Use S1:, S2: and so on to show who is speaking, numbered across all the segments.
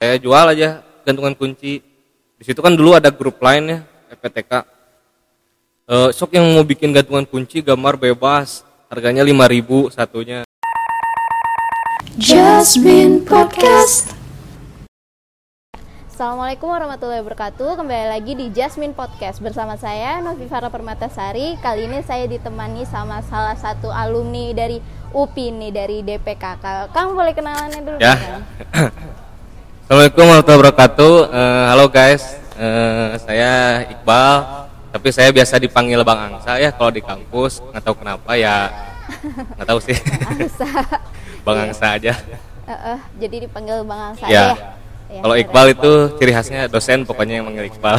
S1: saya jual aja gantungan kunci. Di situ kan dulu ada grup lain ya FPTK Eh, sok yang mau bikin gantungan kunci gambar bebas. Harganya 5000 satunya.
S2: Jasmine Podcast.
S3: Assalamualaikum warahmatullahi wabarakatuh. Kembali lagi di Jasmine Podcast. Bersama saya Novi Farah Permatasari. Kali ini saya ditemani sama salah satu alumni dari UPI nih Dari DPKK Kamu boleh kenalannya dulu?
S1: Ya.
S3: Kang?
S1: Assalamualaikum warahmatullahi wabarakatuh. Eh, halo guys. Eh, saya Iqbal tapi saya biasa dipanggil Bang Angsa ya kalau di kampus nggak tahu kenapa ya nggak tahu sih.
S3: Angsa.
S1: Bang Angsa aja.
S3: Eh, eh, Jadi dipanggil Bang Angsa
S1: ya.
S3: ya, Ya,
S1: kalau
S3: keren.
S1: Iqbal itu ciri khasnya dosen pokoknya yang manggil Iqbal.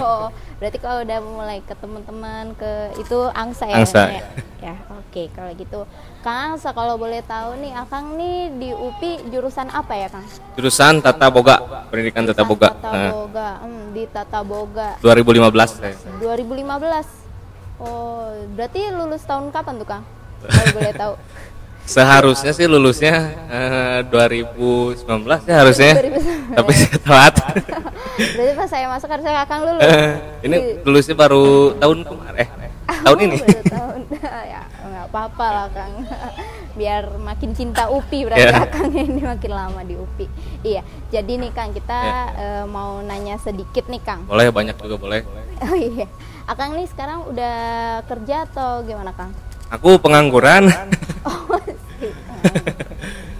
S3: Oh, berarti kalau udah mulai ke teman-teman ke itu angsa ya
S1: Angsa.
S3: namanya? ya? Oke kalau gitu. Kang angsa kalau boleh tahu nih akang nih di UPI jurusan apa ya kang?
S1: Jurusan Tata Boga pendidikan Tata Boga.
S3: Tata Boga hmm, di Tata Boga.
S1: 2015 saya.
S3: 2015 oh berarti lulus tahun kapan tuh kang? Kalau boleh tahu.
S1: Seharusnya sih lulusnya eh, 2019 ya harusnya.
S3: 2019.
S1: tapi saya telat
S3: berarti pas saya masuk harusnya kakang lulus.
S1: Eh, ini lulusnya baru tahun kemarin. Eh tahun ini.
S3: Tahun. Ya nggak apa-apa lah kang. Biar makin cinta UPI berarti
S1: Ya.
S3: kang ini makin lama di UPI. Iya jadi nih kang kita eh, mau nanya sedikit nih kang.
S1: Boleh banyak juga boleh.
S3: Oh iya. Akang nih sekarang udah kerja atau gimana kang?
S1: Aku pengangguran.
S3: Oh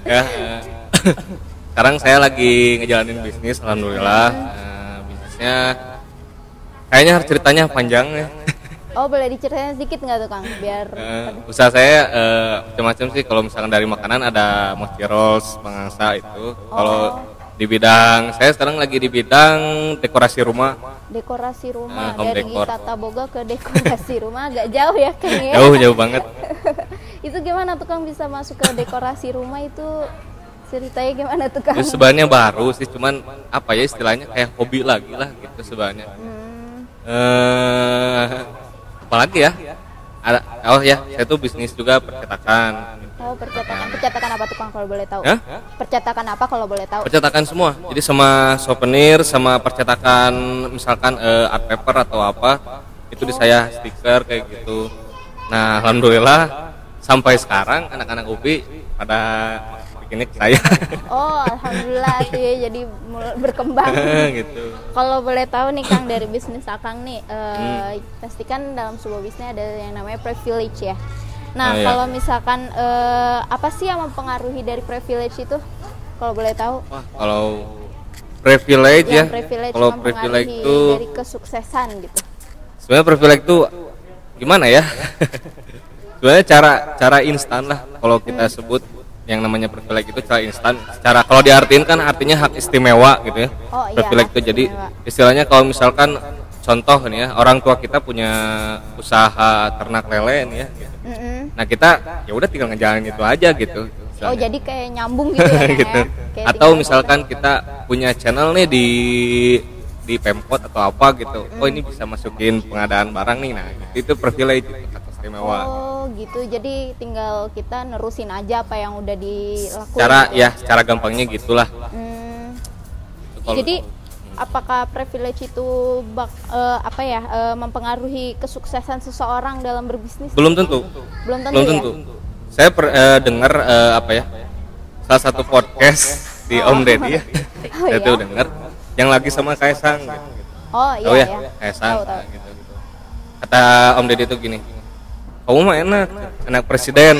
S1: ya eh, sekarang saya lagi ngejalanin bisnis alhamdulillah. Eh, bisnisnya kayaknya ceritanya panjang ya.
S3: Oh boleh diceritain sedikit nggak tuh kang? Biar
S1: Eh, usaha saya eh, macam-macam sih. Kalau misalkan dari makanan ada mochi rolls pengangsa itu. Kalau di bidang saya sekarang lagi di bidang dekorasi rumah.
S3: Dekorasi rumah.
S1: Home
S3: dari
S1: decor.
S3: tata boga ke dekorasi rumah agak jauh ya kang ya?
S1: Jauh jauh banget.
S3: Itu gimana tuh kang bisa masuk ke dekorasi rumah itu ceritanya gimana tuh kang?
S1: Itu sebenarnya baru sih cuman apa ya istilahnya kayak hobi lagi lah gitu sebenarnya.
S3: Hmm,
S1: eh apalagi ya? Ada oh ya saya tuh bisnis juga percetakan.
S3: Oh percetakan. Percetakan apa tuh kang kalau boleh tahu?
S1: Hah?
S3: percetakan apa kalau boleh tahu?
S1: Percetakan semua. Jadi sama souvenir sama percetakan misalkan eh, art paper atau apa itu di saya stiker kayak gitu. Nah alhamdulillah sampai sekarang anak-anak UPI pada ke saya.
S3: Oh alhamdulillah tuh ya jadi berkembang.
S1: Gitu.
S3: Kalau boleh tahu nih kang dari bisnis akang nih
S1: Hmm.
S3: eh, pastikan dalam sebuah bisnis ada yang namanya privilege ya. Nah
S1: Oh, iya.
S3: kalau misalkan eh, apa sih yang mempengaruhi dari privilege itu? Kalau boleh tahu.
S1: Wah, kalau privilege ya
S3: yang privilege
S1: kalau privilege itu
S3: dari kesuksesan gitu.
S1: sebenarnya privilege itu gimana ya? Sebenarnya cara cara instan lah kalau kita sebut yang namanya privilege itu cara instan secara kalau diartiin kan artinya hak istimewa gitu ya
S3: Oh, iya,
S1: privilege itu jadi
S3: istimewa.
S1: istilahnya kalau misalkan contoh nih ya orang tua kita punya usaha ternak lele nih ya
S3: Mm-mm.
S1: nah kita ya udah tinggal ngejalanin itu aja gitu
S3: Oh
S1: istilahnya.
S3: jadi kayak nyambung gitu ya Kang,
S1: gitu.
S3: ya? Kayak
S1: Atau misalkan kita punya channel nih di di Pemkot atau apa gitu. Oh ini bisa masukin pengadaan barang nih. Nah, itu privilege itu hak istimewa.
S3: Oh gitu, jadi tinggal kita nerusin aja apa yang udah dilakukan.
S1: Cara
S3: gitu
S1: ya, secara gampangnya gitulah.
S3: Hmm,
S1: Itu kalau-
S3: jadi apakah privilege itu bak, eh, apa ya eh, mempengaruhi kesuksesan seseorang dalam berbisnis?
S1: belum tentu.
S3: Belum tentu
S1: Belum
S3: ya?
S1: tentu. Saya per, eh, dengar eh, apa ya? Salah satu podcast di Om Deddy ya.
S3: Oh,
S1: Saya
S3: iya?
S1: dengar yang lagi sama Kaisang gitu.
S3: Oh iya
S1: Tahu ya,
S3: ya.
S1: Kaisang
S3: Tahu, tahu.
S1: nah, gitu, gitu. Kata Om Deddy tuh gini, kamu mah enak, anak presiden.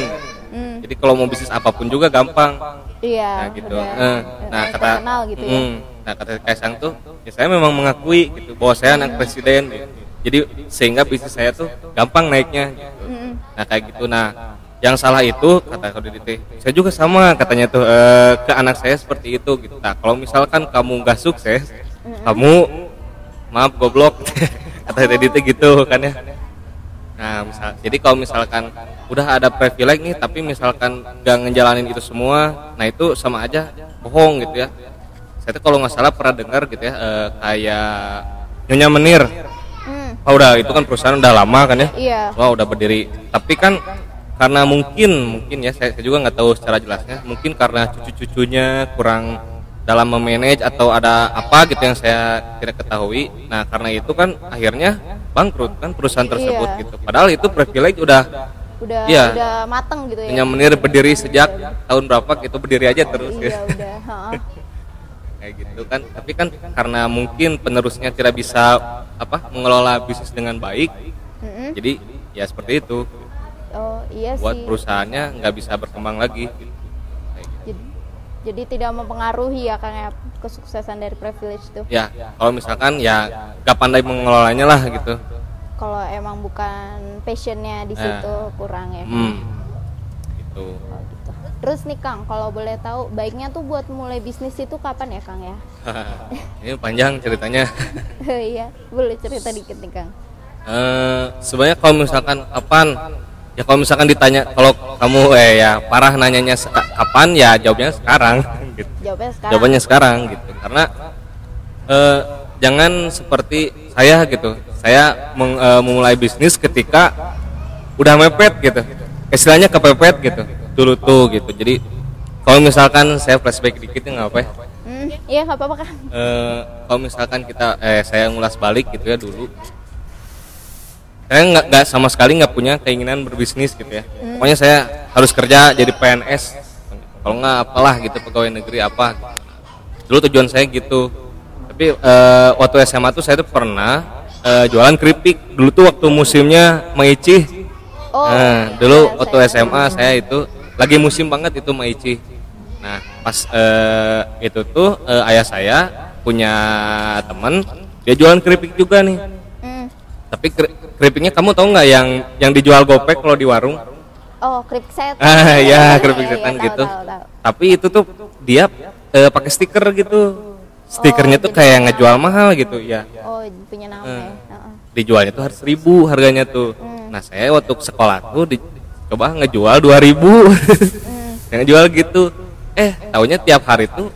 S3: Hmm,
S1: Jadi kalau mau bisnis apa pun juga gampang.
S3: iya.
S1: Nah gitu.
S3: udah,
S1: Eh, nah
S3: eh,
S1: kata,
S3: terkenal gitu ya.
S1: Mm, nah kata Kaisang tuh, ya saya memang mengakui gitu bahwa saya anak presiden. gitu. Jadi sehingga bisnis saya tuh gampang naiknya. Gitu.
S3: Mm-mm.
S1: Nah kayak gitu. Nah yang salah itu kata Kode DT, saya juga sama katanya tuh eh, ke anak saya seperti itu gitu. Nah kalau misalkan kamu nggak sukses, kamu maaf goblok kata DT gitu kan ya. Nah, misal, jadi kalau misalkan udah ada privilege nih, tapi misalkan gak ngejalanin itu semua, nah itu sama aja bohong gitu ya. Saya tuh kalau nggak salah pernah dengar gitu ya, eh, kayak Nyonya Menir.
S3: Hmm,
S1: Oh udah itu kan perusahaan udah lama kan ya?
S3: iya.
S1: Wah udah berdiri. Tapi kan karena mungkin mungkin ya saya, saya juga nggak tahu secara jelasnya. Mungkin karena cucu-cucunya kurang dalam memanage atau ada apa gitu yang saya tidak ketahui nah karena itu kan akhirnya bangkrut kan perusahaan tersebut
S3: Iya.
S1: gitu padahal itu privilege udah
S3: udah
S1: Iya.
S3: udah mateng gitu ya
S1: punya menir berdiri sejak tahun berapa gitu berdiri aja terus
S3: iya
S1: ya.
S3: udah
S1: kayak gitu kan tapi kan karena mungkin penerusnya tidak bisa apa mengelola bisnis dengan baik
S3: Mm-mm.
S1: jadi ya seperti itu
S3: oh iya
S1: buat
S3: sih
S1: perusahaannya nggak bisa berkembang lagi gitu.
S3: Jadi, tidak mempengaruhi ya kang ya kesuksesan dari privilege tuh
S1: ya kalau misalkan ya nggak pandai mengelolanya lah gitu.
S3: Kalau emang bukan passionnya di
S1: Eh.
S3: situ kurang ya.
S1: Hmm. Gitu
S3: Oh, gitu. terus nih kang kalau boleh tahu baiknya tuh buat mulai bisnis itu kapan ya kang ya?
S1: Ini panjang ceritanya.
S3: Iya boleh cerita dikit nih kang.
S1: Eh, sebenarnya kalau misalkan kapan ya kalau misalkan ditanya kalau kamu eh ya parah nanyanya kapan ya jawabnya sekarang. Gitu.
S3: jawabnya sekarang.
S1: Jawabannya sekarang gitu. Karena eh, jangan seperti saya gitu. Saya meng- eh, memulai bisnis ketika udah mepet gitu. Istilahnya kepepet gitu. Dulu tuh gitu. Jadi kalau misalkan saya flashback dikit ya nggak apa ya?
S3: Hmm, iya nggak apa-apa kang
S1: Eh, kalau misalkan kita eh saya ngulas balik gitu ya dulu saya nggak nggak sama sekali nggak punya keinginan berbisnis gitu ya. Pokoknya saya harus kerja jadi PNS kalau nggak apalah gitu pegawai negeri apa. Dulu tujuan saya gitu. Tapi eh, waktu SMA tuh saya tuh pernah eh, jualan keripik. Dulu tuh waktu musimnya Maici
S3: oh.
S1: Nah, dulu
S3: iya,
S1: waktu
S3: saya-
S1: SMA saya itu lagi musim banget itu Maici. Nah, pas eh, itu tuh eh, ayah saya punya teman dia jualan keripik juga nih. Tapi keri- keripiknya kamu tahu nggak yang yang dijual gopek kalau di warung?
S3: oh keripik setan
S1: Ah
S3: Iya,
S1: ya keripik setan
S3: tahu,
S1: gitu.
S3: tahu, tahu.
S1: Tapi itu tuh dia eh, pakai stiker gitu. Stikernya tuh
S3: jadi
S1: kayak ngejual mahal gitu ya.
S3: oh punya nama
S1: Hmm.
S3: ya Heeh.
S1: Dijualnya tuh harus seribu harganya tuh.
S3: Hmm.
S1: Nah saya waktu sekolah tuh di, coba ngejual dua ribu.
S3: Hmm.
S1: yang jual gitu eh taunya tiap hari tuh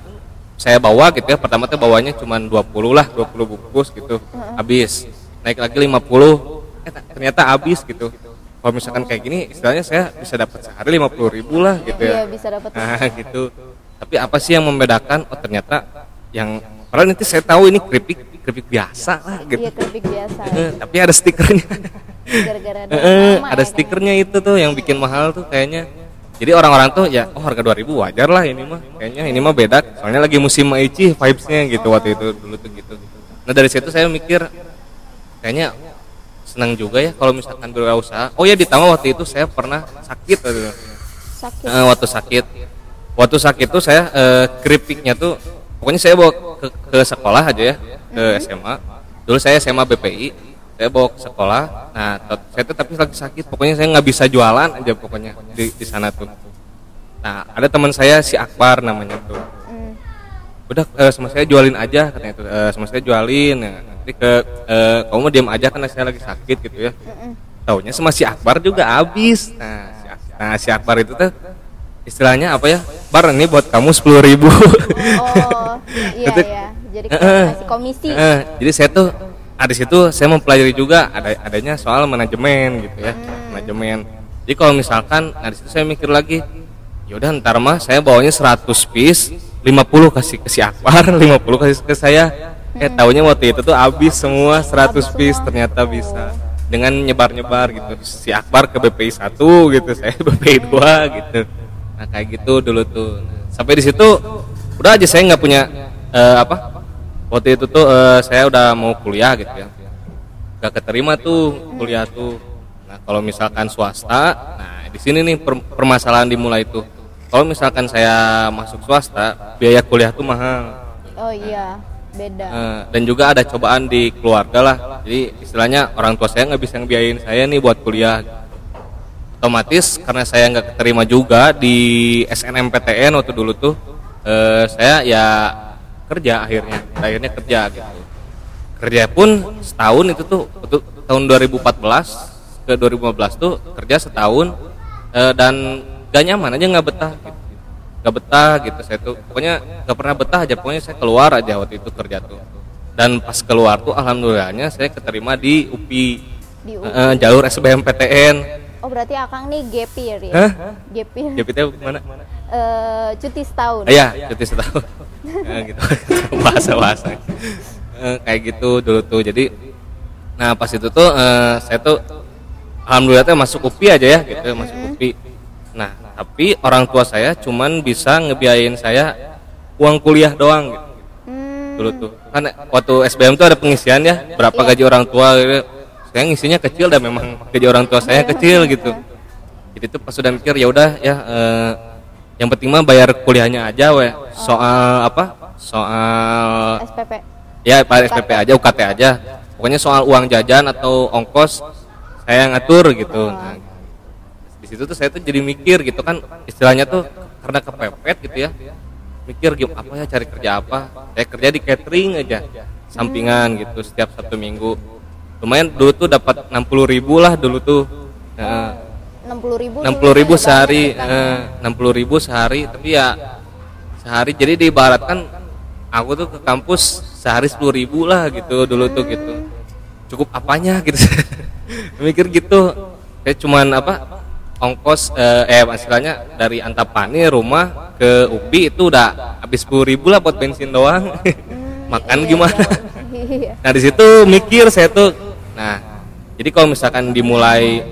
S1: saya bawa gitu ya pertama tuh bawanya cuma 20 lah 20 bungkus gitu habis naik lagi 50 eh ta- ternyata habis gitu. Kalau misalkan kayak gini istilahnya saya bisa dapat sehari 50 ribu lah gitu
S3: iya
S1: ya
S3: bisa dapat
S1: nah gitu. Tapi apa sih yang membedakan? Oh ternyata yang padahal nanti saya tahu ini keripik keripik biasa lah gitu.
S3: Iya keripik biasa.
S1: Eh, tapi ada stikernya.
S3: Gara-gara ada
S1: Eh,
S3: nama
S1: ada
S3: Kang.
S1: stikernya itu tuh yang bikin mahal tuh kayaknya. Jadi orang-orang tuh ya oh harga 2000 wajar lah ini mah. Kayaknya ini mah beda. Soalnya lagi musim Maici vibesnya gitu waktu itu dulu tuh gitu. Nah dari situ saya mikir kayaknya senang juga ya kalau misalkan berwirausaha. Oh ya ditambah waktu itu saya pernah sakit
S3: sakit.
S1: Eh, waktu sakit. Waktu sakit tuh saya eh, keripiknya tuh pokoknya saya bawa ke, ke sekolah aja ya ke SMA dulu saya SMA BPI saya bawa ke sekolah. Nah saya tuh tapi lagi sakit pokoknya saya nggak bisa jualan aja pokoknya di di sana tuh. Nah ada teman saya si Akbar namanya tuh. Udah eh, sama saya jualin aja katanya tuh Eh, sama saya jualin ya. nanti ke eh, kamu diam aja karena saya lagi sakit gitu ya. Taunya sama si Akbar juga habis. Nah si, nah, si Akbar itu tuh istilahnya apa ya? Bar ini buat kamu sepuluh ribu.
S3: Oh iya
S1: Itu-
S3: iya. Jadi kasih komisi.
S1: Eh, jadi saya tuh ada di situ saya mempelajari juga ada adanya soal manajemen gitu ya manajemen. Jadi kalau misalkan nah di situ saya mikir lagi yaudah ntar mah saya bawanya 100 piece 50 kasih ke si Akbar 50 kasih ke saya. Eh taunya waktu itu tuh habis semua 100 piece ternyata bisa. Dengan nyebar-nyebar gitu. Si Akbar ke BPI 1 gitu saya BPI 2 gitu. Nah kayak gitu dulu tuh. Nah, sampai di situ udah aja saya nggak punya eh, apa? Waktu itu tuh eh, saya udah mau kuliah gitu ya. Gak keterima tuh kuliah tuh. Nah kalau misalkan swasta nah di sini nih per- permasalahan dimulai tuh kalau misalkan saya masuk swasta biaya kuliah tuh mahal.
S3: Oh iya beda.
S1: Eh, dan juga ada cobaan di keluarga lah. Jadi istilahnya orang tua saya nggak bisa ngebiayain saya nih buat kuliah. Otomatis karena saya nggak keterima juga di SNMPTN waktu dulu tuh eh, saya ya kerja akhirnya akhirnya kerja gitu. Kerja pun setahun itu tuh waktu tahun 2014 ke 2015 tuh kerja setahun eh, dan gak nyaman aja nggak betah gitu. Nggak betah gitu saya tuh pokoknya nggak pernah betah aja pokoknya saya keluar aja waktu itu kerja tuh. Dan pas keluar tuh alhamdulillahnya saya keterima di UPI
S3: di U-
S1: Eh, jalur SBMPTN
S3: oh berarti akang nih year ya gap year
S1: JPT mana?
S3: Eh, cuti setahun.
S1: Ah, iya cuti setahun. Eh, gitu. Bahasa bahasa kayak gitu dulu tuh. Jadi nah pas itu tuh eh, saya tuh alhamdulillah tuh masuk UPI aja ya gitu masuk UPI nah tapi orang tua saya cuman bisa ngebiayain saya uang kuliah doang gitu.
S3: Hmm,
S1: dulu tuh. Kan waktu SBM tuh ada pengisian ya berapa
S3: Iya.
S1: gaji orang tua gitu. saya ngisinya kecil dan memang gaji orang tua saya kecil gitu. Jadi tuh pas sudah mikir ya udah ya eh, yang penting mah bayar kuliahnya aja we. Soal apa? Soal
S3: SPP.
S1: ya bayar SPP aja UKT aja. Pokoknya soal uang jajan atau ongkos saya ngatur gitu. Nah, situ tuh saya tuh jadi mikir gitu kan istilahnya tuh karena kepepet gitu ya. Mikir gimana apa ya cari kerja apa? Saya kerja di catering aja sampingan gitu setiap sabtu minggu. Lumayan dulu tuh dapat 60.000 ribu lah dulu tuh. Nah,
S3: Enam puluh ribu.
S1: enam puluh ribu sehari enam puluh ribu sehari. Tapi ya sehari jadi diibaratkan aku tuh ke kampus sehari sepuluh ribu lah gitu dulu tuh gitu. Cukup apanya gitu. Mikir gitu. Saya cuman apa ongkos eh, eh istilahnya dari Antapani rumah ke UPI itu udah habis sepuluh ribu lah buat bensin doang makan gimana
S3: Iya.
S1: Nah di situ mikir saya tuh, nah jadi kalau misalkan dimulai,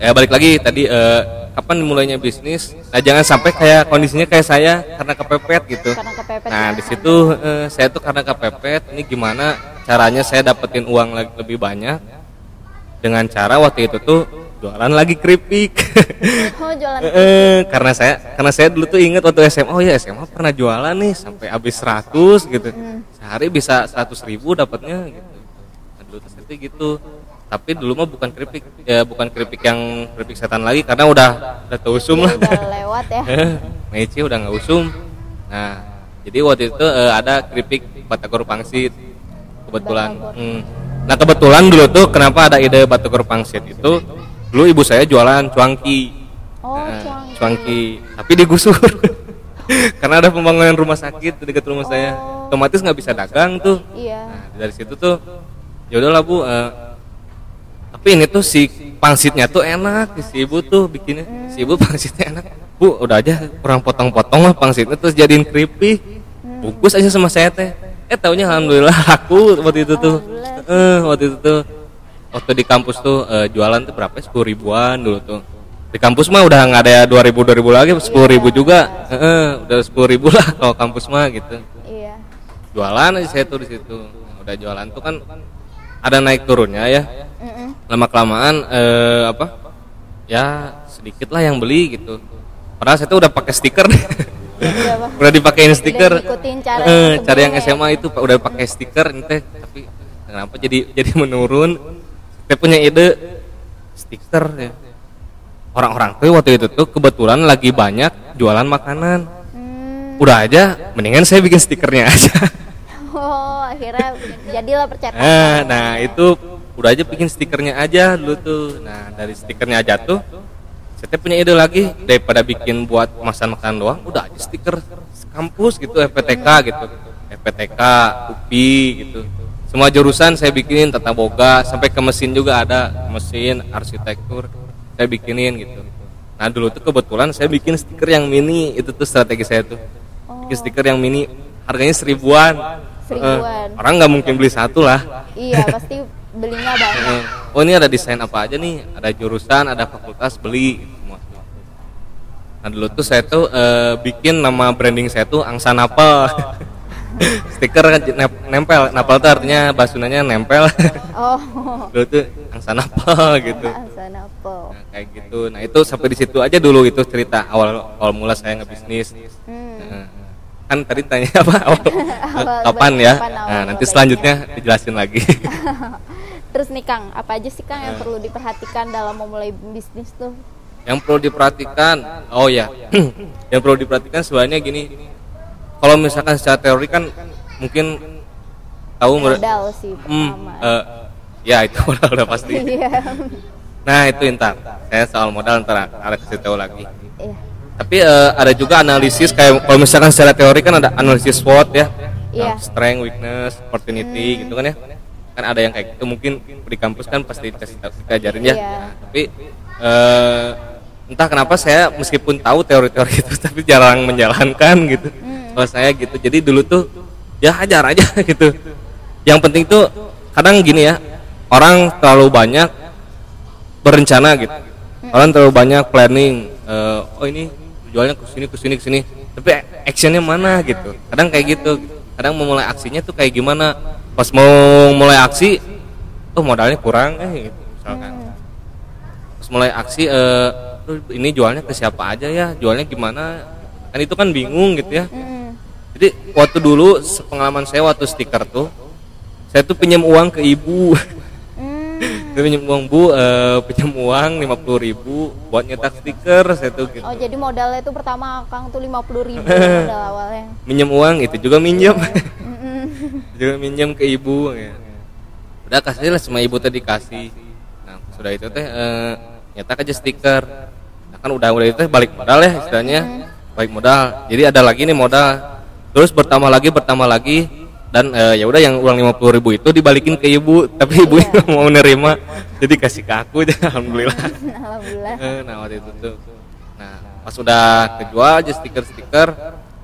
S1: ya balik lagi tadi eh, kapan dimulainya bisnis, nah jangan sampai kayak kondisinya kayak saya karena kepepet gitu.
S3: Karena kepepet.
S1: Nah
S3: ya.
S1: di situ eh, saya tuh karena kepepet, ini gimana caranya saya dapetin uang lebih banyak dengan cara waktu itu tuh jualan lagi keripik.
S3: Oh jualan.
S1: Eh, karena saya karena saya dulu tuh inget waktu SMA oh ya SMA pernah jualan nih sampai habis 100 gitu sehari bisa 100 ribu dapatnya gitu nah, dulu tuh gitu tapi dulu mah bukan keripik ya bukan keripik yang keripik setan lagi karena udah udah tausum lah
S3: Udah lewat ya.
S1: Meici udah nggak usum nah jadi waktu itu eh, ada keripik batagor pangsit kebetulan. Hmm. nah kebetulan dulu tuh kenapa ada ide batagor pangsit itu dulu ibu saya jualan cuangki.
S3: Oh
S1: Nah,
S3: cuangki.
S1: cuangki. Tapi digusur karena ada pembangunan rumah sakit dekat rumah saya.
S3: Oh.
S1: otomatis nggak bisa dagang tuh.
S3: Iya.
S1: nah, dari situ tuh ya udahlah bu eh, tapi ini tuh si pangsitnya tuh enak si ibu tuh bikinnya. Si ibu pangsitnya enak. Bu udah aja kurang potong-potong lah pangsitnya terus jadiin keripik. Bungkus aja sama saya teh. Eh taunya alhamdulillah laku waktu itu tuh. Eh waktu itu tuh waktu di kampus tuh eh, jualan tuh berapa? Sepuluh ribuan dulu tuh. Di kampus mah udah nggak ada dua ribu dua ribu lagi sepuluh ribu juga. Udah sepuluh ribu lah kalau kampus mah gitu.
S3: Iya.
S1: jualan aja saya tuh di situ. Udah jualan tuh kan ada naik turunnya ya. Lama kelamaan eh, apa? Ya sedikit lah yang beli gitu. Padahal saya tuh udah pakai stiker.
S3: Udah, Pak.
S1: udah dipakein stiker.
S3: cara
S1: Eh,
S3: yang
S1: cara yang SMA itu udah pakai stiker ini teh tapi kenapa jadi jadi menurun saya punya ide stiker ya orang-orang tuh waktu itu tuh kebetulan lagi banyak jualan makanan
S3: Hmm.
S1: udah aja mendingan saya bikin stikernya aja
S3: Oh akhirnya jadilah percetakan.
S1: Nah, nah itu udah aja bikin stikernya aja dulu tuh. Nah dari stikernya aja tuh, saya punya ide lagi daripada bikin buat kemasan makanan doang, udah aja stiker kampus gitu, FPTK gitu, FPTK, UPI gitu. Semua jurusan saya bikinin tata boga, sampai ke mesin juga ada, mesin, arsitektur, saya bikinin gitu. Nah dulu tuh kebetulan saya bikin stiker yang mini, itu tuh strategi saya tuh. Bikin stiker yang mini, harganya seribuan.
S3: Seribuan.
S1: Eh, orang nggak mungkin beli satu lah.
S3: Iya pasti belinya banyak.
S1: Eh, oh ini ada desain apa aja nih? Ada jurusan, ada fakultas beli gitu semua. Nah dulu tuh saya tuh eh, bikin nama branding saya tuh Angsa Napel. Stiker kan nempel, napel tuh artinya basunanya nempel.
S3: Oh.
S1: dulu tuh Angsa Napel gitu.
S3: Sana apa?
S1: Nah, kayak gitu. Nah itu sampai di situ aja dulu itu cerita awal awal mula saya ngebisnis.
S3: Hmm.
S1: Nah, kan tadi tanya apa awal,
S3: Awal
S1: kapan ya?
S3: kapan awal
S1: Nah nanti selanjutnya dijelasin lagi.
S3: Terus nih Kang, apa aja sih Kang yang perlu diperhatikan dalam memulai bisnis tuh?
S1: yang perlu diperhatikan oh ya yang perlu diperhatikan sebenarnya gini kalau misalkan secara teori kan mungkin tahu
S3: Modal sih
S1: Hmm, eh, ya itu modal udah pasti
S3: Iya.
S1: nah itu ntar saya soal modal ntar ada kasih tahu lagi
S3: Iya.
S1: tapi eh, ada juga analisis kayak kalau misalkan secara teori kan ada analisis SWOT ya
S3: Iya.
S1: Nah, strength weakness opportunity gitu kan ya kan ada yang kayak gitu mungkin di kampus kan pasti kita ajarin ya
S3: Iya.
S1: Nah, tapi eh, entah kenapa saya meskipun tahu teori-teori itu tapi jarang menjalankan gitu
S3: Hmm.
S1: Kalau saya gitu. Jadi dulu tuh ya hajar aja gitu. Yang penting tuh kadang gini ya orang terlalu banyak berencana gitu. Orang terlalu banyak planning eh, oh ini jualnya ke sini ke sini ke sini. Tapi actionnya mana gitu? Kadang kayak gitu. Kadang memulai aksinya tuh kayak gimana? Pas mau mulai aksi oh modalnya kurang eh gitu misalkan. Pas mulai aksi eh "Aduh, ini jualnya ke siapa aja ya? Jualnya gimana? Kan itu kan bingung gitu ya. Jadi waktu dulu pengalaman saya waktu stiker tuh saya tuh pinjam uang ke ibu.
S3: Hmm.
S1: saya pinjam uang bu eh, pinjam uang lima puluh ribu buat nyetak stiker saya tuh gitu.
S3: Oh jadi modalnya itu pertama Kang tuh lima puluh ribu modal awalnya.
S1: minjem uang itu juga minjem.
S3: Mm-mm.
S1: juga minjem ke ibu ya. udah kasih lah sama ibu tadi kasih. Nah sudah itu teh eh, nyetak aja stiker. Nah, kan udah udah itu teh balik modal ya istilahnya. Balik modal. Jadi ada lagi nih modal terus bertambah lagi bertambah lagi dan eh, ya udah yang uang lima puluh ribu itu dibalikin ke ibu tapi ibu nggak mau nerima jadi kasih ke aku aja alhamdulillah.
S3: Alhamdulillah.
S1: Eh, nah waktu itu tuh. Nah pas udah kejual aja stiker-stiker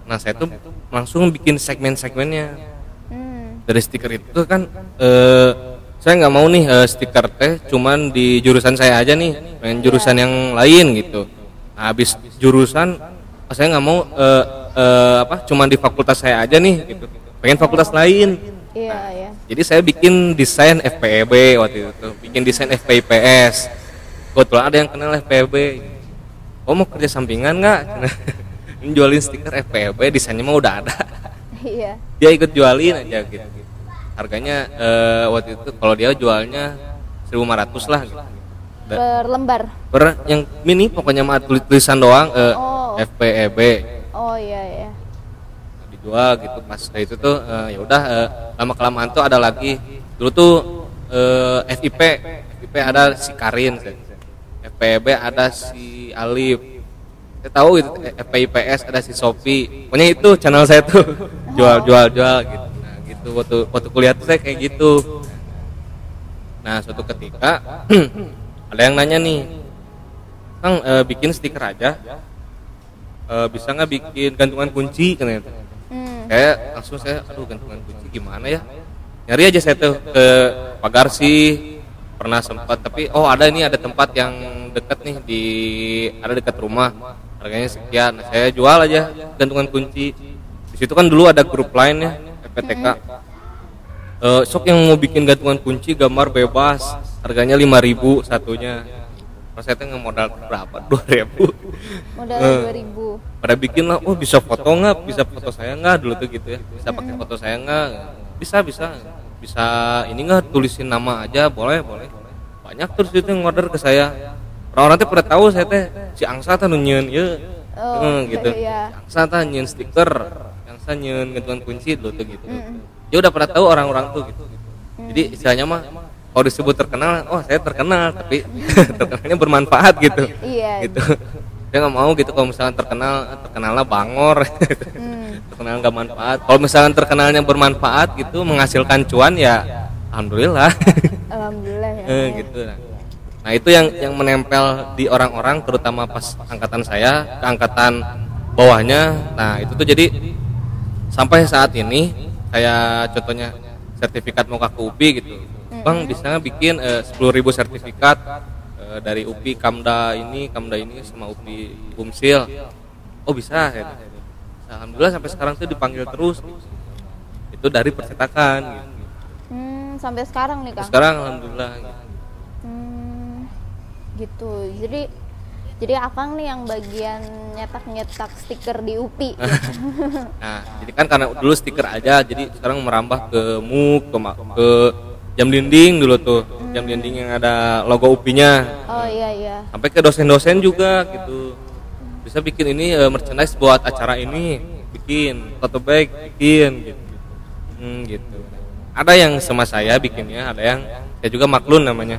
S1: nah saya tuh langsung bikin segmen-segmennya.
S3: Hmm.
S1: dari stiker itu kan eh saya nggak mau nih eh, stiker teh cuman di jurusan saya aja nih pengen jurusan yang lain gitu. Nah, habis jurusan ah, saya nggak mau eh, eh, apa cuman di fakultas saya aja nih gitu pengen fakultas lain
S3: Iya ya.
S1: jadi saya bikin desain FPEB waktu itu bikin desain FPIPS kebetulan ada yang kenal FPEB oh mau kerja sampingan nggak jualin stiker FPEB desainnya mah udah ada
S3: Iya.
S1: dia ikut jualin aja gitu harganya eh, waktu itu kalau dia jualnya 1500 lah gitu.
S3: Per lembar.
S1: per yang mini pokoknya mah tulis tulisan doang eh,
S3: Oh.
S1: FPEB
S3: Oh iya ya.
S1: dijual gitu pas dari itu tuh eh, ya udah eh, lama kelamaan tuh ada lagi. Dulu tuh eh, FIP FIP ada si Karin FPEB ada si Alif. Saya tahu itu FPIPS ada si Sopi pokoknya itu channel saya tuh. Jual jual jual gitu. Nah gitu. Waktu waktu kuliah tuh saya kayak gitu. Nah suatu ketika ada yang nanya nih Kang eh, bikin stiker aja Eh, bisa nggak bikin gantungan kunci kan gitu.
S3: Hmm.
S1: Kayak langsung saya aduh gantungan kunci gimana ya? Nyari aja saya tuh ke pagar sih. Pernah sempat tapi oh ada ini ada tempat yang dekat nih di ada dekat rumah. Harganya sekian. Nah, saya jual aja gantungan kunci. Di situ kan dulu ada grup lain ya FPTK Eh, sok yang mau bikin gantungan kunci gambar bebas. Harganya 5000 satunya Teh ngemodal berapa? 2000
S3: Modal
S1: Eh.
S3: dua ribu.
S1: pada bikin lah, oh bisa foto nggak, bisa foto saya nggak? Dulu tuh gitu ya, bisa pakai foto saya nggak, bisa bisa, bisa ini nggak? Tulisin nama aja, boleh boleh, banyak terus itu yang order ke saya, orang-orang tuh pada tahu saya teh si angsa tuh nunyeun ya,
S3: Oh,
S1: gitu,
S3: iya.
S1: si angsa tuh nyeun stiker, angsa nyeun gantungan kunci dulu tuh gitu, ya udah pada tahu orang-orang tuh gitu, jadi istilahnya mah kalau disebut terkenal, oh saya terkenal, tapi terkenalnya bermanfaat gitu.
S3: Iya.
S1: gitu. Dia nggak mau gitu kalau misalnya terkenal terkenalnya bangor.
S3: Hmm.
S1: terkenal nggak manfaat. Kalau misalnya terkenalnya bermanfaat gitu menghasilkan cuan ya alhamdulillah.
S3: Alhamdulillah ya.
S1: Eh, gitu. Nah itu yang yang menempel di orang-orang terutama pas angkatan saya ke angkatan bawahnya. Nah itu tuh jadi sampai saat ini kayak contohnya sertifikat mau ke UPI gitu bang bisa bikin sepuluh ribu sertifikat eh, dari UPI Kamda ini Kamda ini sama UPI Bumsil oh bisa ya. Alhamdulillah sampai sekarang tuh dipanggil terus itu dari percetakan gitu.
S3: Hmm, sampai sekarang nih Kang.
S1: sekarang alhamdulillah gitu.
S3: Hmm, gitu. Jadi jadi Akang nih yang bagian nyetak-nyetak stiker di UPI.
S1: Nah, jadi kan karena dulu stiker aja, jadi sekarang merambah ke muk, ke, ke jam dinding dulu tuh, jam dinding yang ada logo UPI-nya.
S3: Oh iya iya.
S1: Sampai ke dosen-dosen juga gitu. Bisa bikin ini eh, merchandise buat acara ini, bikin tote bag, bikin gitu. Hmm, gitu. Ada yang sama saya bikinnya, ada yang saya juga maklun namanya.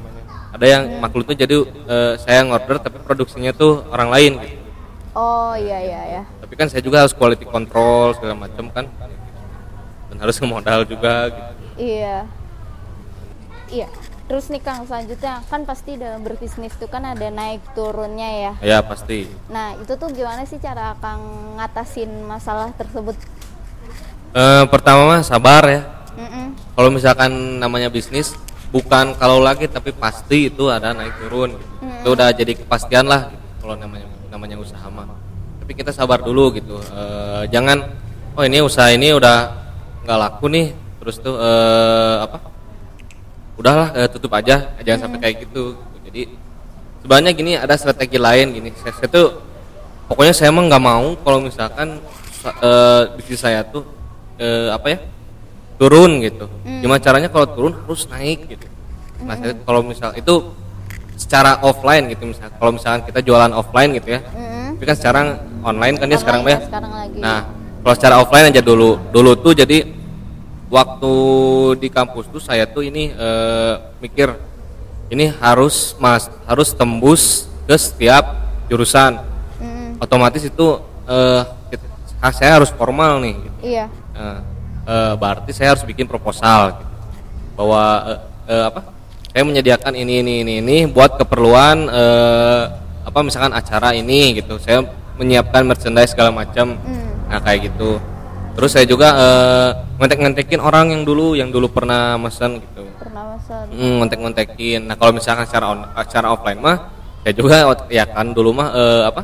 S1: Ada yang maklun tuh jadi eh, saya ngorder tapi produksinya tuh orang lain gitu.
S3: Oh iya iya ya.
S1: tapi kan saya juga harus quality control segala macam kan dan harus ngemodal juga gitu.
S3: Iya. Iya. Terus nih Kang selanjutnya kan pasti dalam berbisnis itu kan ada naik turunnya ya.
S1: ya pasti
S3: Nah itu tuh gimana sih cara Kang ngatasin masalah tersebut?
S1: Eh, pertama mah sabar ya kalau misalkan namanya bisnis bukan kalau lagi tapi pasti itu ada naik turun gitu. itu udah jadi kepastian lah gitu, kalau namanya namanya usaha mah tapi kita sabar dulu gitu Eh, jangan oh ini usaha ini udah nggak laku nih terus tuh eh, apa udahlah eh, tutup aja jangan sampai kayak gitu. Jadi sebenarnya gini ada strategi lain gini. Saya, saya tuh pokoknya saya emang nggak mau kalau misalkan sa- eh, bisnis saya tuh eh, apa ya turun gitu. Gimana caranya kalau turun harus naik gitu. Nah saya kalau misal itu secara offline gitu misal kalau misalkan kita jualan offline gitu ya.
S3: Mm-mm.
S1: tapi kan sekarang online kan dia sekarang
S3: Online
S1: mah ya
S3: ya, sekarang lagi.
S1: nah kalau secara offline aja dulu. Dulu tuh jadi waktu di kampus tuh saya tuh ini eh, mikir ini harus mas harus tembus ke setiap jurusan
S3: Mm-mm.
S1: otomatis itu eh, kita- saya harus formal nih gitu.
S3: Iya.
S1: Nah, eh, berarti saya harus bikin proposal gitu. bahwa eh, eh, apa saya menyediakan ini ini ini ini buat keperluan eh, apa misalkan acara ini gitu saya menyiapkan merchandise segala macam
S3: Mm.
S1: nah kayak gitu terus saya juga eh, ngontek-ngontekin orang yang dulu yang dulu pernah mesen gitu
S3: Pernah pesan.
S1: Hmm, ngontek-ngontekin. Nah, kalau misalkan secara on, secara offline mah saya juga ya kan dulu mah eh, apa?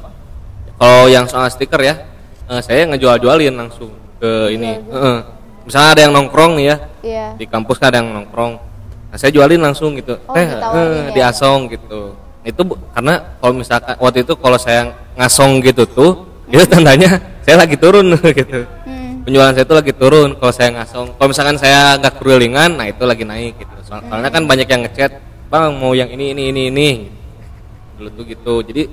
S1: Kalau yang soal stiker ya, eh, saya ngejual-jualin langsung ke ini. Heeh. Misalnya ada yang nongkrong nih ya,
S3: Iya.
S1: di kampus kan ada yang nongkrong. Nah, saya jualin langsung gitu.
S3: Oh, ditawarin
S1: eh,
S3: ya?
S1: di asong gitu. Itu karena kalau misalkan waktu itu kalau saya ngasong gitu tuh, itu tandanya saya lagi turun gitu. Penjualan saya itu lagi turun. Kalau saya ngasong kalau misalkan saya nggak kerulingan nah itu lagi naik gitu. Soal- soalnya kan banyak yang ngechat bang mau yang ini ini ini ini. Dulu tuh gitu. Jadi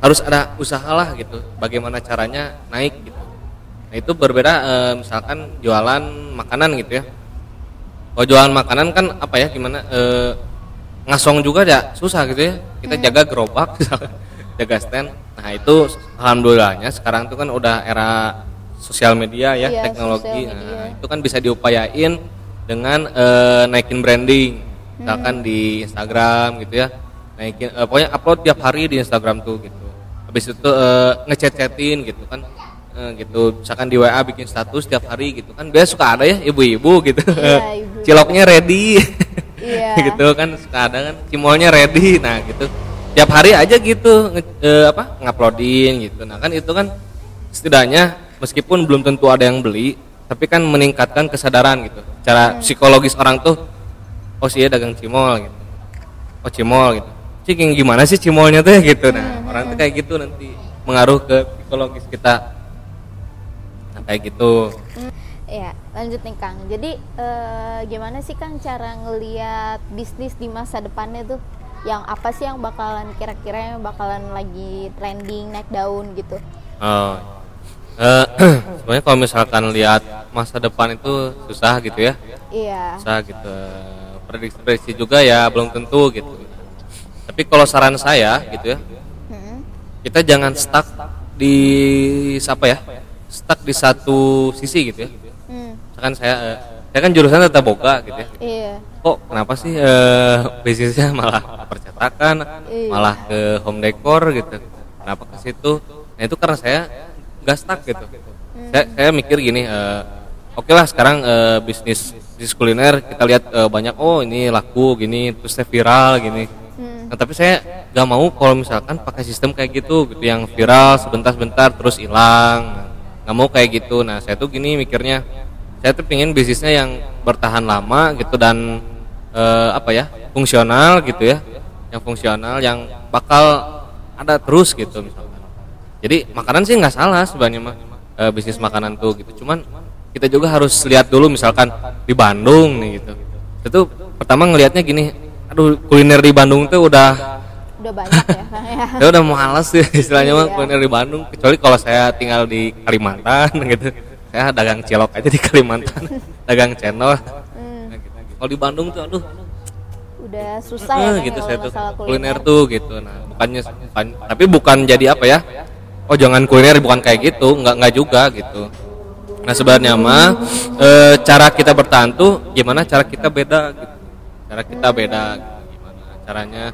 S1: harus ada usaha lah gitu bagaimana caranya naik gitu. Nah itu berbeda eh, misalkan jualan makanan gitu ya. Kalau jualan makanan kan apa ya gimana eh, ngasong juga ya susah gitu ya. Kita jaga gerobak jaga stand. Nah itu alhamdulillahnya sekarang tuh kan udah era sosial media ya
S3: Iya,
S1: teknologi.
S3: media.
S1: Nah, itu kan bisa diupayain dengan eh, naikin branding. Misalkan di Instagram gitu ya naikin eh, pokoknya upload tiap hari di Instagram tuh gitu. Habis itu eh, ngechat-chatin gitu kan gitu. Misalkan di WA bikin status tiap hari gitu kan biasa suka ada ya ibu-ibu gitu.
S3: Iya, ibu.
S1: ciloknya ready.
S3: Iya.
S1: gitu kan suka ada kan cimolnya ready. Nah gitu. Tiap hari aja gitu nge- eh, apa nguploadin gitu. Nah kan itu kan setidaknya meskipun belum tentu ada yang beli tapi kan meningkatkan kesadaran gitu cara psikologis orang tuh oh sih ya dagang cimol gitu oh cimol gitu cik yang gimana sih cimolnya tuh ya gitu nah orang tuh kayak gitu nanti mengaruh ke psikologis kita nah kayak gitu
S3: Ya, lanjut nih Kang. Jadi eh, gimana sih Kang cara ngeliat bisnis di masa depannya tuh? Yang apa sih yang bakalan kira-kira yang bakalan lagi trending naik daun gitu?
S1: Oh. Eh, sebenarnya kalau misalkan lihat masa depan itu susah gitu ya.
S3: Iya.
S1: Susah gitu. Prediksi-prediksi juga ya belum tentu gitu. Tapi kalau saran saya gitu ya,
S3: Mm-mm.
S1: kita jangan stuck di siapa ya? Stuck di satu sisi gitu ya.
S3: Hmm,
S1: Misalkan saya eh, saya kan jurusan tata boga gitu ya.
S3: Iya.
S1: Kok kenapa sih eh, bisnisnya malah percetakan,
S3: Iya.
S1: malah ke home decor gitu. Kenapa ke situ? Nah, itu karena saya nggak stuck gitu. Saya, saya mikir gini, eh, oke lah sekarang eh, bisnis bisnis kuliner kita lihat eh, banyak oh ini laku gini terus saya viral gini.
S3: Hmm.
S1: Nah, tapi saya nggak mau kalau misalkan pakai sistem kayak gitu gitu yang viral sebentar-sebentar terus hilang. Nggak mau kayak gitu. Nah, saya tuh gini mikirnya. Saya tuh pingin bisnisnya yang bertahan lama gitu dan eh, apa ya? fungsional gitu ya. Yang fungsional yang bakal ada terus gitu misalkan. Jadi makanan sih nggak salah sebenarnya mah eh, bisnis makanan tuh gitu. Cuman kita juga harus lihat dulu misalkan di Bandung nih gitu. Itu pertama ngelihatnya gini, aduh kuliner di Bandung tuh udah
S3: Udah banyak ya ya.
S1: udah males sih istilahnya mah
S3: Iya.
S1: kuliner di Bandung kecuali kalau saya tinggal di Kalimantan gitu. Saya dagang cilok aja di Kalimantan, dagang channel.
S3: Hmm,
S1: Kalau di Bandung tuh aduh
S3: udah susah ya
S1: eh,
S3: Kang,
S1: gitu
S3: ya
S1: saya tuh
S3: masalah
S1: kuliner tuh gitu. Nah, bukannya bukan- tapi bukan jadi apa ya? Oh, jangan kuliner bukan kayak gitu, nggak nggak juga gitu. Nah, sebenarnya mah e, cara kita bertahan tuh gimana cara kita beda gitu. Cara kita beda gitu. gimana caranya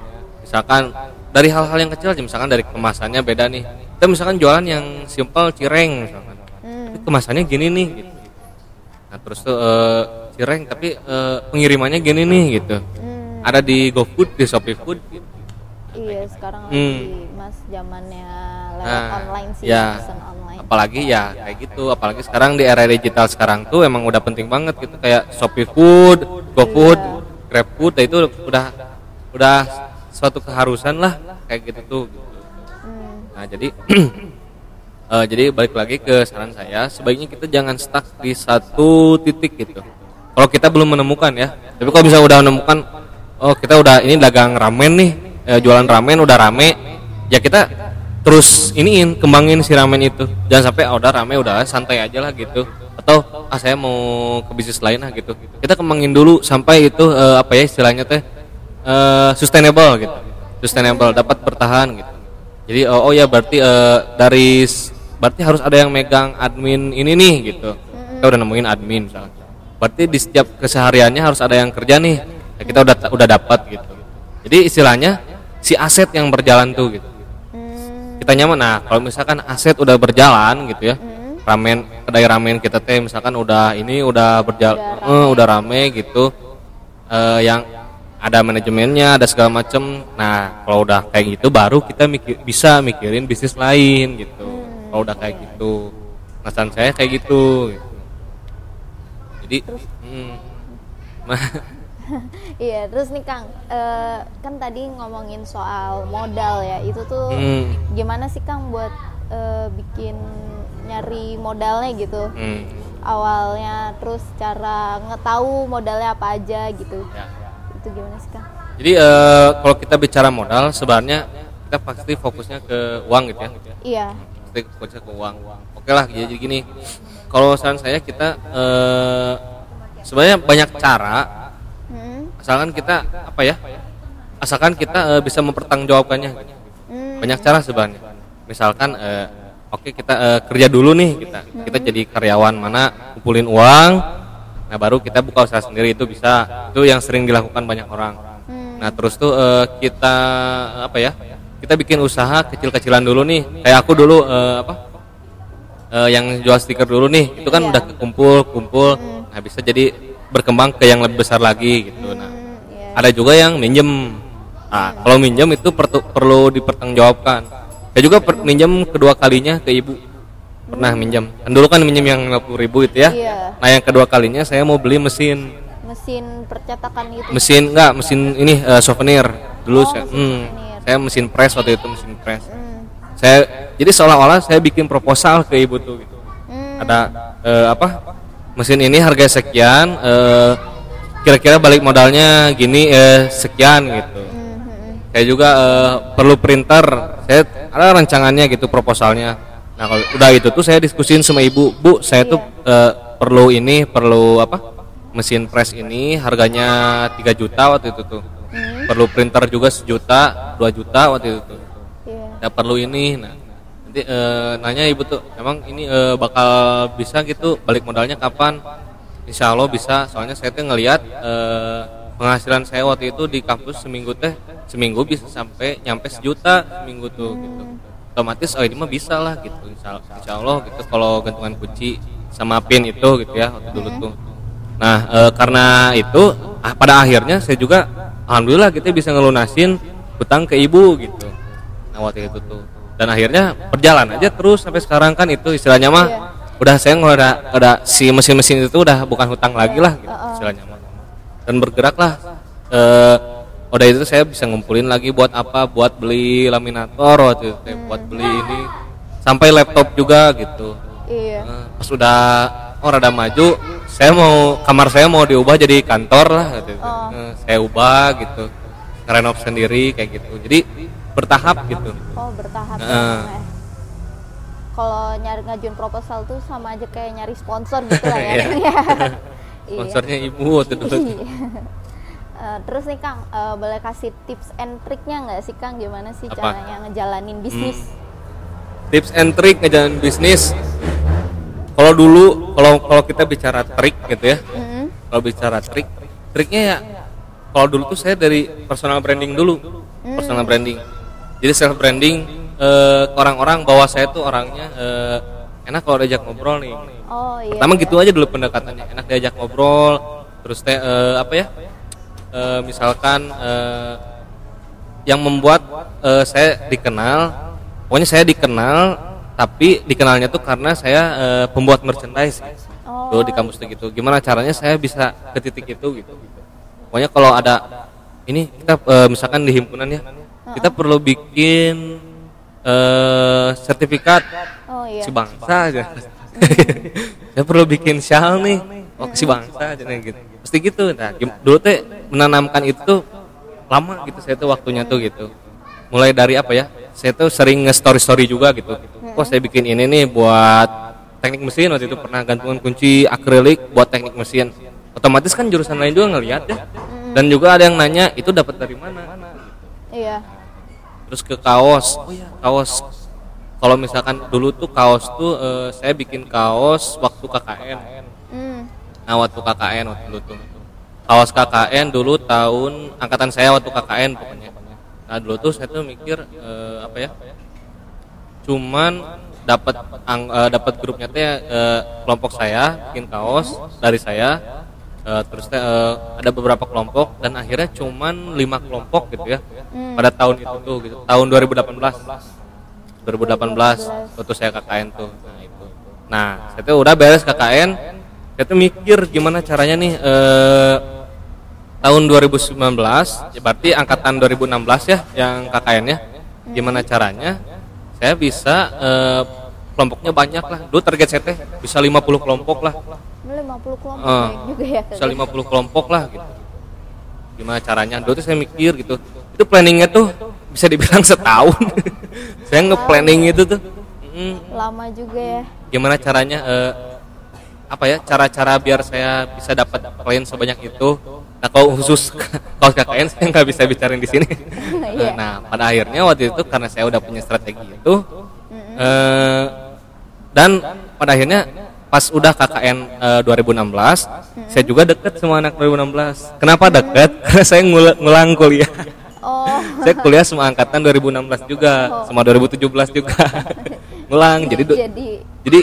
S1: misalkan dari hal-hal yang kecil aja misalkan dari kemasannya beda nih. Kita misalkan jualan yang simple cireng misalkan.
S3: Hmm,
S1: Tapi kemasannya gini nih gitu. nah terus tuh eh, cireng tapi eh, pengirimannya gini nih gitu
S3: Hmm,
S1: ada di GoFood di Shopee Food gitu.
S3: iya sekarang
S1: Hmm.
S3: lagi mas zamannya lewat
S1: Nah,
S3: online sih
S1: ya.
S3: pesan online
S1: apalagi ya kayak gitu apalagi sekarang di era digital sekarang tuh emang udah penting banget gitu kayak Shopee Food, GoFood,
S3: Iya.
S1: GrabFood nah itu udah udah suatu keharusan lah kayak gitu tuh.
S3: Hmm,
S1: Nah, jadi eh, jadi balik lagi ke saran saya, sebaiknya kita jangan stuck di satu titik gitu. Kalau kita belum menemukan ya. Tapi kalau bisa udah menemukan oh, kita udah ini dagang ramen nih, eh, jualan ramen udah rame, ya kita terus iniin kembangin si ramen itu. Jangan sampai oh, udah rame udah santai aja lah gitu. Atau ah saya mau ke bisnis lain lah gitu. Kita kembangin dulu sampai itu eh, apa ya istilahnya teh eh, sustainable gitu. Sustainable dapat bertahan gitu. Jadi oh, oh ya berarti eh, dari berarti harus ada yang megang admin ini nih gitu. Kita udah nemuin admin misalnya. Berarti di setiap kesehariannya harus ada yang kerja nih. Ya, kita udah udah dapat gitu. Jadi istilahnya si aset yang berjalan tuh gitu.
S3: Hmm,
S1: Kita nyaman nah kalau misalkan aset udah berjalan gitu ya.
S3: hmm,
S1: Ramen kedai ramen kita teh misalkan udah ini udah berjalan
S3: Udah
S1: eh, udah rame gitu. Eh, yang ada manajemennya, ada segala macem. Nah, kalau udah kayak gitu, baru kita mikir, bisa mikirin bisnis lain gitu. Kalau udah kayak gitu, pesan saya kayak gitu. gitu. Jadi, hmm,
S3: iya terus nih kang eh, kan tadi ngomongin soal modal ya itu tuh
S1: hmm,
S3: gimana sih kang buat eh, bikin nyari modalnya gitu
S1: hmm,
S3: awalnya terus cara ngetahu modalnya apa aja gitu
S1: ya.
S3: itu gimana sih kang
S1: Jadi eh, kalau kita bicara modal, sebenarnya kita pasti fokusnya ke uang gitu ya.
S3: iya
S1: Pasti fokusnya ke uang. Oke lah, jadi gini. Kalau saran saya kita eh, sebenarnya banyak cara asalkan kita apa ya asalkan kita eh, bisa mempertanggungjawabkannya.
S3: Hmm,
S1: banyak cara sebenarnya. Misalkan eh, oke kita eh, kerja dulu nih kita kita jadi karyawan mana kumpulin uang nah baru kita buka usaha sendiri itu bisa itu yang sering dilakukan banyak orang.
S3: Hmm,
S1: nah terus tuh eh, kita apa ya kita bikin usaha kecil-kecilan dulu nih. Kayak aku dulu eh, apa eh, yang jual stiker dulu nih. Itu kan
S3: Iya.
S1: udah kumpul kumpul. Nah bisa jadi berkembang ke yang lebih besar lagi gitu. Nah
S3: iya.
S1: ada juga yang minjem. Nah kalau minjem itu pertu- perlu dipertanggungjawabkan. Saya juga per- minjem kedua kalinya ke ibu. Pernah minjem. Kan dulu kan minjem yang 50 ribu itu ya.
S3: Iya.
S1: nah yang kedua kalinya saya mau beli mesin.
S3: Mesin percetakan gitu.
S1: Mesin enggak mesin ini eh, souvenir. Dulu
S3: Oh,
S1: saya
S3: mesin
S1: hmm,
S3: souvenir.
S1: saya mesin press waktu itu mesin press.
S3: Hmm,
S1: saya jadi seolah-olah saya bikin proposal ke ibu tuh gitu.
S3: Hmm,
S1: ada eh, apa mesin ini harga sekian eh, kira-kira balik modalnya gini eh, sekian gitu. Saya juga eh, perlu printer. Saya ada rancangannya gitu proposalnya. Nah kalau udah itu tuh saya diskusin sama ibu bu saya tuh eh, perlu ini perlu apa mesin press ini harganya 3 juta waktu itu tuh.
S3: Hmm,
S1: perlu printer juga sejuta 2 juta waktu itu tuh.
S3: Iya.
S1: ya perlu ini nah nanti eh, nanya ibu tuh emang ini eh, bakal bisa gitu? Balik modalnya kapan? Insya Allah bisa soalnya saya tuh ngelihat eh, penghasilan saya waktu itu di kampus seminggu teh seminggu bisa sampai nyampe sejuta seminggu tuh gitu. Otomatis oh ini mah bisa lah gitu. Insya, insya Allah gitu kalau gantungan kunci sama pin itu gitu ya waktu dulu tuh. Nah eh, karena itu ah, pada akhirnya saya juga alhamdulillah kita bisa ngelunasin hutang ke ibu gitu. Nah waktu itu tuh dan akhirnya berjalan aja terus sampai sekarang kan itu istilahnya mah
S3: Iya.
S1: udah saya nggak ada si mesin-mesin itu udah bukan hutang lagi lah gitu, istilahnya mah. Dan bergerak lah eh udah itu saya bisa ngumpulin lagi buat apa? Buat beli laminator waktu itu teh, buat beli ini sampai laptop juga gitu.
S3: Iya.
S1: Eh, pas udah oh rada maju saya mau kamar saya mau diubah jadi kantor lah gitu.
S3: Oh.
S1: Eh, saya ubah gitu ngerenov sendiri kayak gitu. Jadi bertahap gitu
S3: oh bertahap ya. kalau nyari ngajuin proposal tuh sama aja kayak nyari sponsor gitu lah ya
S1: Iya.
S3: Iya.
S1: sponsornya ibu waktu dulu.
S3: Eh, terus nih Kang, eh, boleh kasih tips and triknya nggak sih Kang? Gimana sih
S1: Apa?
S3: caranya ngejalanin bisnis?
S1: tips and trick ngejalanin bisnis kalau dulu kalau kalau kita bicara trik gitu ya
S3: Mm-mm.
S1: kalau bicara trik triknya ya kalau dulu tuh saya dari personal branding dulu personal branding jadi self branding eh, ke orang-orang bahwa saya tuh orangnya eh, enak kalau diajak ngobrol nih
S3: Oh iya.
S1: pertama
S3: iya.
S1: gitu aja dulu pendekatannya enak diajak ngobrol terus teh eh, apa ya Eh, misalkan eh, yang membuat eh, saya dikenal pokoknya saya dikenal tapi dikenalnya tuh karena saya eh, pembuat merchandise
S3: Oh.
S1: tuh di kampus tuh gitu gimana caranya saya bisa ke titik itu gitu pokoknya kalau ada ini kita eh, misalkan di himpunan ya kita perlu bikin eh, sertifikat.
S3: Oh iya.
S1: si bangsa aja. Saya perlu bikin shawl nih. Oh si bangsa aja nih gitu. Pasti gitu. Nah dulu teh menanamkan itu lama gitu. Saya tuh waktunya tuh gitu. Mulai dari apa ya? Saya tuh sering nge-story story juga gitu. Oh saya bikin ini nih buat teknik mesin. Waktu itu pernah gantungan kunci akrilik buat teknik mesin. Otomatis kan jurusan lain juga ngelihat ya. Dan juga ada yang nanya itu dapat dari mana
S3: Iya.
S1: terus ke kaos. Oh ya kaos. Kalau misalkan dulu tuh kaos tuh eh, saya bikin kaos waktu KKN
S3: Hmm.
S1: nah waktu KKN waktu dulu tuh. Kaos KKN dulu tahun angkatan saya waktu KKN pokoknya. Nah dulu tuh saya tuh mikir eh, apa ya? Cuman dapat ang- eh, dapat grupnya teh eh, kelompok saya bikin kaos dari saya eh, terus eh, ada beberapa kelompok dan akhirnya cuman lima kelompok gitu ya. Pada tahun itu tuh gitu. Tahun 2018 2018 waktu saya KKN tuh. Nah itu. Nah saya tuh udah beres KKN saya tuh mikir gimana caranya nih eh, tahun 2019 ya berarti angkatan 2016 ya yang KKN ya. Gimana caranya? Saya bisa eh, kelompoknya banyak lah. Dulu target saya teh bisa 50 kelompok lah
S3: 50 kelompok baik juga ya.
S1: bisa 50 kelompok lah gitu. Gimana caranya? Dulu tuh saya mikir gitu. Itu planningnya tuh bisa dibilang setahun. Saya nge-planning itu tuh. Mm,
S3: Lama juga ya.
S1: gimana caranya eh, apa ya cara-cara biar saya bisa dapat klien sebanyak itu? Nah kalau khusus kaos KKN saya nggak bisa bicarain di sini.
S3: Iya.
S1: nah pada akhirnya waktu itu karena saya udah punya strategi itu eh, dan pada akhirnya pas udah KKN eh, 2016 saya juga deket sama anak 2016 kenapa deket? Karena saya ngul- ngulang kuliah.
S3: Oh.
S1: saya kuliah sama angkatan 2016 juga sama 2017 juga. Ngulang jadi
S3: jadi
S1: jadi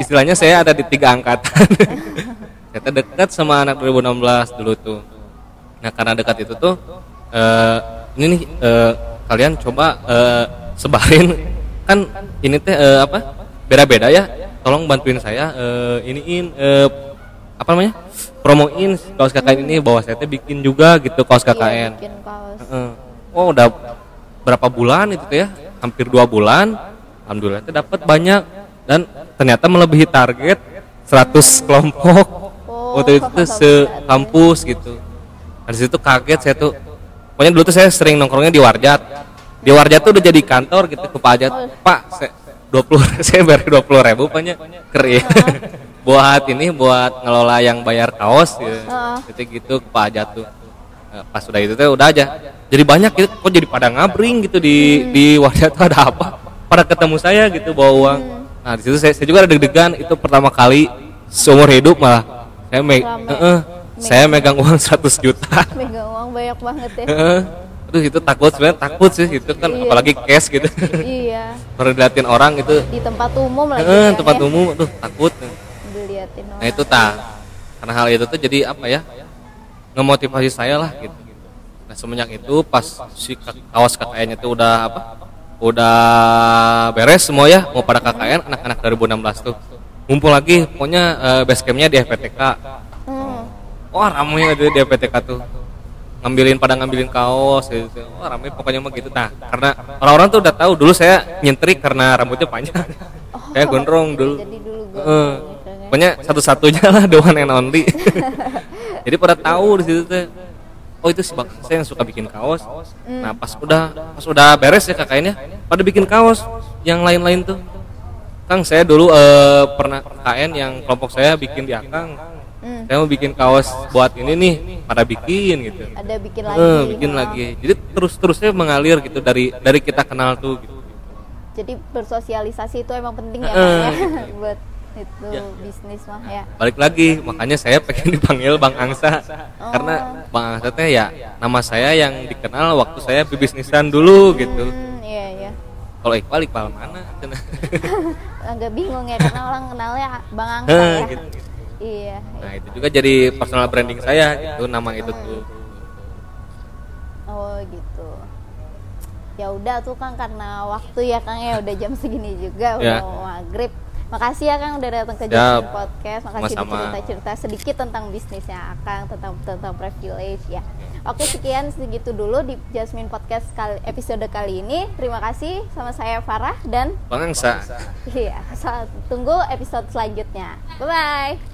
S1: istilahnya saya ada di tiga angkatan. Kita dekat sama anak 2016 dulu tuh. Nah karena dekat itu tuh eh, ini nih eh, kalian coba eh, sebarin. Kan ini teh eh, apa? Beda-beda ya tolong bantuin saya eh, iniin eh, apa namanya promoin kaos KKN ini bahwa saya teh bikin juga gitu kaos
S3: iya,
S1: KKN
S3: bikin kaos.
S1: Heeh. Oh udah berapa bulan itu tuh ya? Hampir dua bulan. Alhamdulillah itu dapat banyak dan ternyata melebihi target 100 kelompok.
S3: Oh,
S1: Waktu itu tuh se kampus gitu. Di situ kaget saya tuh. Pokoknya dulu tuh saya sering nongkrongnya di Warjat. Di Warjat tuh udah jadi kantor gitu ke Pak Ajat. Pak, saya 20 saya bayar 20 ribu pokoknya keren. buat ini buat ngelola yang bayar kaos gitu.
S3: Heeh.
S1: Gitu gitu ke Pak Ajat tuh. Nah, pas udah itu tuh udah aja jadi banyak gitu kok jadi pada ngabring gitu di di wadah tuh ada apa pada ketemu saya gitu bawa uang nah di situ saya, saya juga ada deg-degan itu pertama kali seumur hidup malah saya me
S3: Rame.
S1: Heeh. saya megang uang 100 juta
S3: Megang uang banyak banget ya.
S1: Aduh itu takut sebenarnya takut sih itu kan
S3: Iya.
S1: apalagi cash gitu
S3: iya.
S1: baru diliatin orang itu
S3: Di tempat umum lagi.
S1: Heeh,
S3: kan,
S1: tempat
S3: ya.
S1: umum tuh takut
S3: Diliatin orang.
S1: nah itu tak karena hal itu tuh jadi apa ya ngemotivasi saya lah gitu nah semenjak itu pas si ka- kaos KKN itu udah apa udah beres semua ya mau pada KKN anak-anak 2016 tuh ngumpul lagi pokoknya eh, base campnya di FPTK
S3: Hmm.
S1: wah ramai gitu di FPTK tuh ngambilin pada ngambilin kaos gitu. Wah ramai pokoknya mah gitu. Nah karena orang-orang tuh udah tahu dulu saya nyentrik karena rambutnya panjang. Saya gondrong dulu.
S3: Jadi dulu.
S1: Heeh. pokoknya satu-satunya lah the one and only. Jadi pada tahu di situ teh oh itu si bang saya yang suka bikin kaos. Nah pas udah pas udah beres ya kakaknya pada bikin kaos yang lain-lain tuh. Kang saya dulu eh, pernah KN yang kelompok saya bikin di akang
S3: Hmm.
S1: saya mau bikin kaos buat ini nih pada bikin gitu
S3: Ada bikin lagi.
S1: Eh, bikin
S3: Oh.
S1: lagi jadi terus-terusnya mengalir gitu dari dari kita kenal tuh gitu
S3: Jadi bersosialisasi itu emang penting ya,
S1: Heeh,
S3: Bang, ya?
S1: gitu.
S3: buat itu
S1: Ya.
S3: bisnis mah ya.
S1: balik lagi makanya saya pengen dipanggil Bang Angsa
S3: Oh.
S1: karena Bang Angsa teh ya nama saya yang dikenal waktu saya bisnisan dulu gitu
S3: Hmm, iya iya.
S1: kalau Iqbal Iqbal mana
S3: agak bingung ya karena orang kenalnya Bang Angsa ya.
S1: gitu.
S3: Iya.
S1: Nah itu juga jadi personal branding saya itu nama itu tuh.
S3: Oh gitu. Ya udah tuh Kang karena waktu ya Kang ya udah jam segini juga udah
S1: Ya.
S3: mau maghrib. Makasih ya Kang udah datang ke. Jasmine Podcast. Makasih udah cerita-cerita sedikit tentang bisnisnya Akang, tentang tentang privilege ya. Oke sekian segitu dulu di Jasmine Podcast kali, episode kali ini. Terima kasih sama saya Farah dan
S1: Bang Angsa.
S3: iya, tunggu episode selanjutnya. Bye bye.